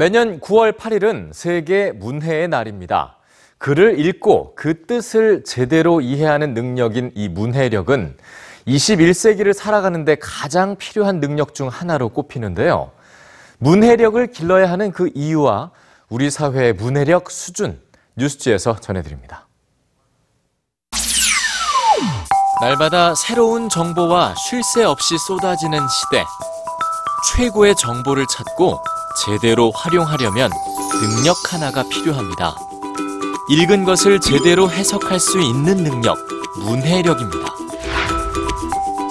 매년 9월 8일은 세계 문해의 날입니다. 글을 읽고 그 뜻을 제대로 이해하는 능력인 이 문해력은 21세기를 살아가는데 가장 필요한 능력 중 하나로 꼽히는데요. 문해력을 길러야 하는 그 이유와 우리 사회의 문해력 수준, 뉴스지에서 전해드립니다. 날마다 새로운 정보와 쉴 새 없이 쏟아지는 시대. 최고의 정보를 찾고 제대로 활용하려면 능력 하나가 필요합니다. 읽은 것을 제대로 해석할 수 있는 능력, 문해력입니다.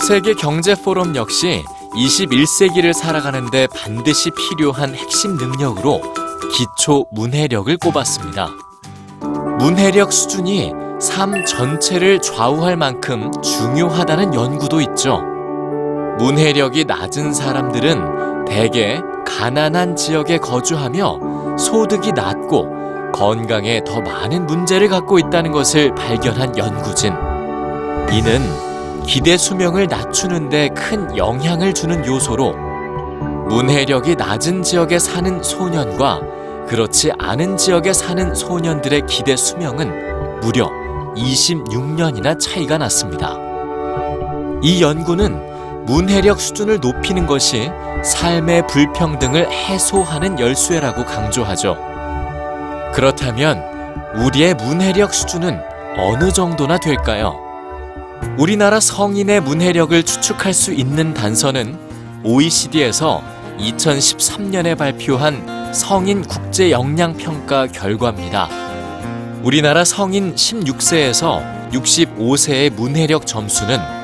세계 경제 포럼 역시 21세기를 살아가는데 반드시 필요한 핵심 능력으로 기초 문해력을 꼽았습니다. 문해력 수준이 삶 전체를 좌우할 만큼 중요하다는 연구도 있죠. 문해력이 낮은 사람들은 대개 가난한 지역에 거주하며 소득이 낮고 건강에 더 많은 문제를 갖고 있다는 것을 발견한 연구진. 이는 기대 수명을 낮추는 데 큰 영향을 주는 요소로 문해력이 낮은 지역에 사는 소년과 그렇지 않은 지역에 사는 소년들의 기대 수명은 무려 26년이나 차이가 났습니다. 이 연구는 문해력 수준을 높이는 것이 삶의 불평등을 해소하는 열쇠라고 강조하죠. 그렇다면 우리의 문해력 수준은 어느 정도나 될까요? 우리나라 성인의 문해력을 추측할 수 있는 단서는 OECD에서 2013년에 발표한 성인 국제 역량 평가 결과입니다. 우리나라 성인 16세에서 65세의 문해력 점수는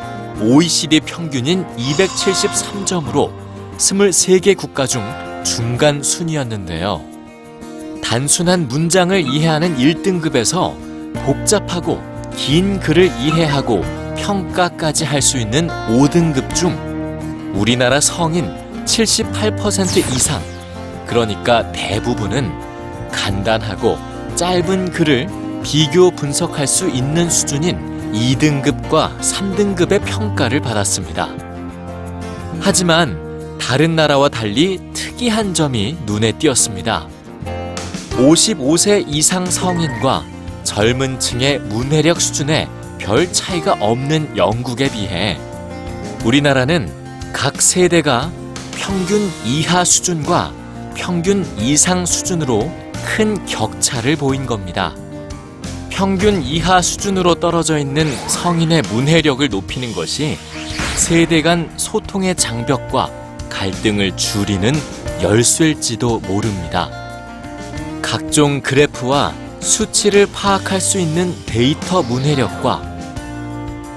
OECD 평균인 273점으로 23개 국가 중 중간 순위였는데요. 단순한 문장을 이해하는 1등급에서 복잡하고 긴 글을 이해하고 평가까지 할 수 있는 5등급 중 우리나라 성인 78% 이상, 그러니까 대부분은 간단하고 짧은 글을 비교 분석할 수 있는 수준인 2등급과 3등급의 평가를 받았습니다. 하지만 다른 나라와 달리 특이한 점이 눈에 띄었습니다. 55세 이상 성인과 젊은 층의 문해력 수준에 별 차이가 없는 영국에 비해 우리나라는 각 세대가 평균 이하 수준과 평균 이상 수준으로 큰 격차를 보인 겁니다. 평균 이하 수준으로 떨어져 있는 성인의 문해력을 높이는 것이 세대 간 소통의 장벽과 갈등을 줄이는 열쇠일지도 모릅니다. 각종 그래프와 수치를 파악할 수 있는 데이터 문해력과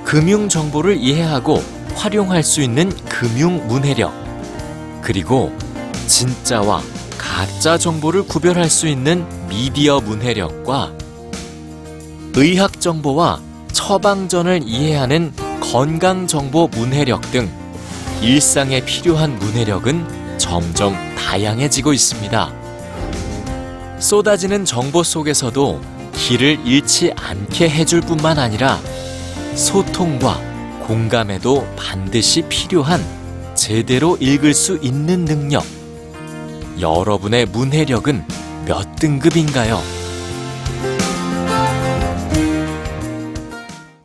금융 정보를 이해하고 활용할 수 있는 금융 문해력, 그리고 진짜와 가짜 정보를 구별할 수 있는 미디어 문해력과 의학 정보와 처방전을 이해하는 건강 정보 문해력 등 일상에 필요한 문해력은 점점 다양해지고 있습니다. 쏟아지는 정보 속에서도 길을 잃지 않게 해줄 뿐만 아니라 소통과 공감에도 반드시 필요한 제대로 읽을 수 있는 능력. 여러분의 문해력은 몇 등급인가요?